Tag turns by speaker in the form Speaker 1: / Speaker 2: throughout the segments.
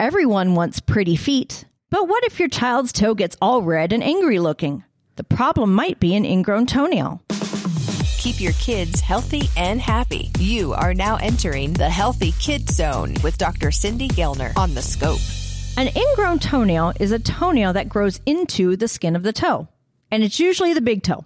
Speaker 1: Everyone wants pretty feet. But what if your child's toe gets all red and angry looking? The problem might be an ingrown toenail.
Speaker 2: Keep your kids healthy and happy. You are now entering the Healthy Kid Zone with Dr. Cindy Gellner on the scope.
Speaker 1: An ingrown toenail is a toenail that grows into the skin of the toe, and it's usually the big toe.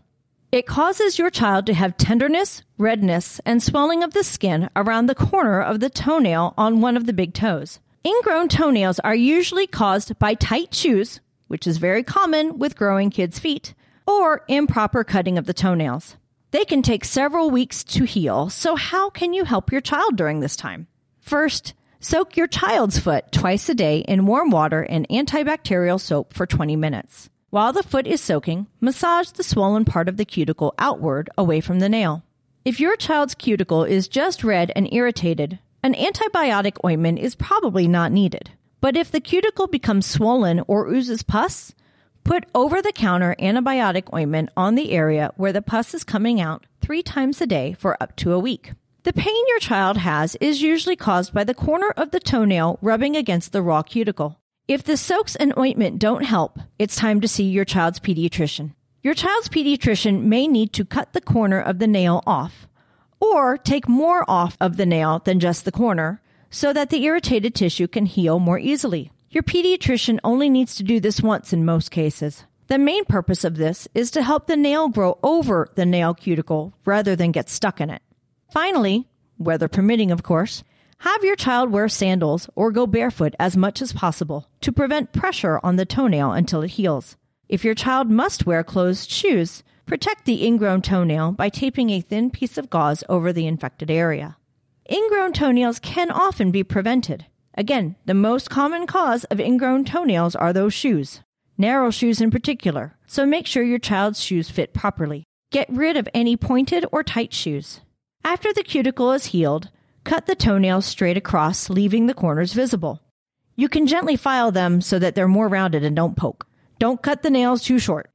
Speaker 1: It causes your child to have tenderness, redness, and swelling of the skin around the corner of the toenail on one of the big toes. Ingrown toenails are usually caused by tight shoes, which is very common with growing kids' feet, or improper cutting of the toenails. They can take several weeks to heal, so how can you help your child during this time? First, soak your child's foot twice a day in warm water and antibacterial soap for 20 minutes. While the foot is soaking, massage the swollen part of the cuticle outward away from the nail. If your child's cuticle is just red and irritated, an antibiotic ointment is probably not needed. But if the cuticle becomes swollen or oozes pus, Put over the counter antibiotic ointment on the area where the pus is coming out three times a day for up to a week. The pain your child has is usually caused by the corner of the toenail rubbing against the raw cuticle. If the soaks and ointment don't help, it's time to see your child's pediatrician. Your child's pediatrician may need to cut the corner of the nail off or take more off of the nail than just the corner so that the irritated tissue can heal more easily. Your pediatrician only needs to do this once in most cases. The main purpose of this is to help the nail grow over the nail cuticle rather than get stuck in it. Finally, weather permitting, of course, have your child wear sandals or go barefoot as much as possible to prevent pressure on the toenail until it heals. If your child must wear closed shoes, protect the ingrown toenail by taping a thin piece of gauze over the infected area. Ingrown toenails can often be prevented. Again, the most common cause of ingrown toenails are those shoes, narrow shoes in particular, so make sure your child's shoes fit properly. Get rid of any pointed or tight shoes. After the cuticle is healed, cut the toenails straight across, leaving the corners visible. You can gently file them so that they're more rounded and don't poke. Don't cut the nails too short.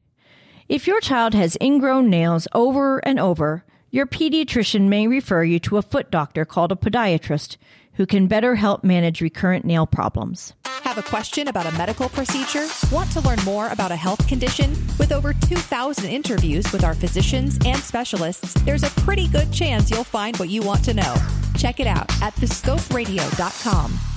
Speaker 1: If your child has ingrown nails over and over, your pediatrician may refer you to a foot doctor called a podiatrist who can better help manage recurrent nail problems.
Speaker 2: Have a question about a medical procedure? Want to learn more about a health condition? With over 2,000 interviews with our physicians and specialists, there's a pretty good chance you'll find what you want to know. Check it out at thescoperadio.com.